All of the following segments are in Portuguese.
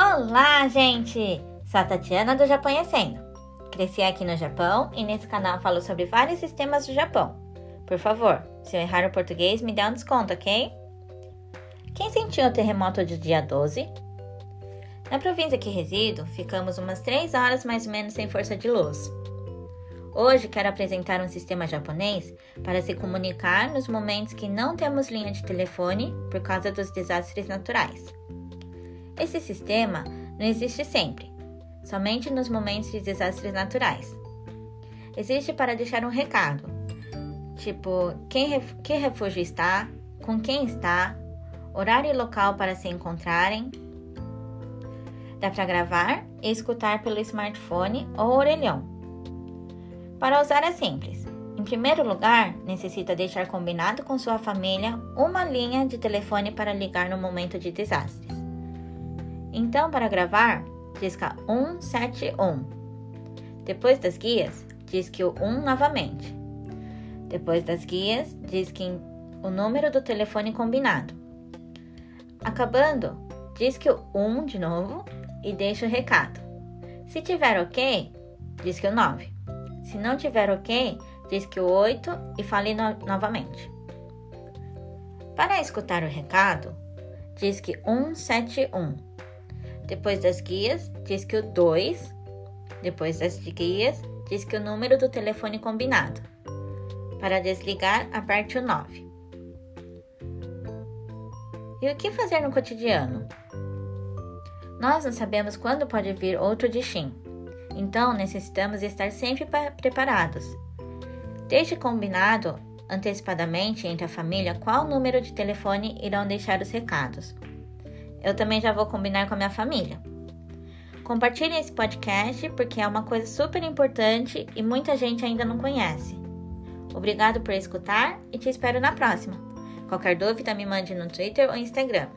Olá, gente! Sou a Tatiana do Japonhecendo. Cresci aqui no Japão e nesse canal falo sobre vários sistemas do Japão. Por favor, se eu errar o português, me dá um desconto, ok? Quem sentiu o terremoto do dia 12? Na província que resido, ficamos umas 3 horas mais ou menos sem força de luz. Hoje quero apresentar um sistema japonês para se comunicar nos momentos que não temos linha de telefone por causa dos desastres naturais. Esse sistema não existe sempre, somente nos momentos de desastres naturais. Existe para deixar um recado, tipo quem, que refúgio está, com quem está, horário e local para se encontrarem. Dá para gravar e escutar pelo smartphone ou orelhão. Para usar é simples. Em primeiro lugar, necessita deixar combinado com sua família uma linha de telefone para ligar no momento de desastres. Então, para gravar, disca 171. Depois das guias, disque o 1 novamente. Depois das guias, disque o número do telefone combinado. Acabando, disque o 1 de novo e deixe o recado. Se tiver ok, disque o 9. Se não tiver ok, disque o 8 e fale no novamente. Para escutar o recado, disque 171. Depois das guias, diz que o 2. Depois das guias, diz que o número do telefone combinado. Para desligar, aperte o 9. E o que fazer no cotidiano? Nós não sabemos quando pode vir outro destino, então necessitamos estar sempre preparados. Deixe combinado antecipadamente entre a família qual número de telefone irão deixar os recados. Eu também já vou combinar com a minha família. Compartilhe esse podcast porque é uma coisa super importante e muita gente ainda não conhece. Obrigado por escutar e te espero na próxima. Qualquer dúvida me mande no Twitter ou Instagram.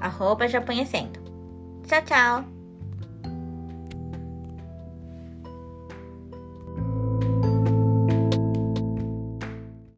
Arroba Tchau, tchau!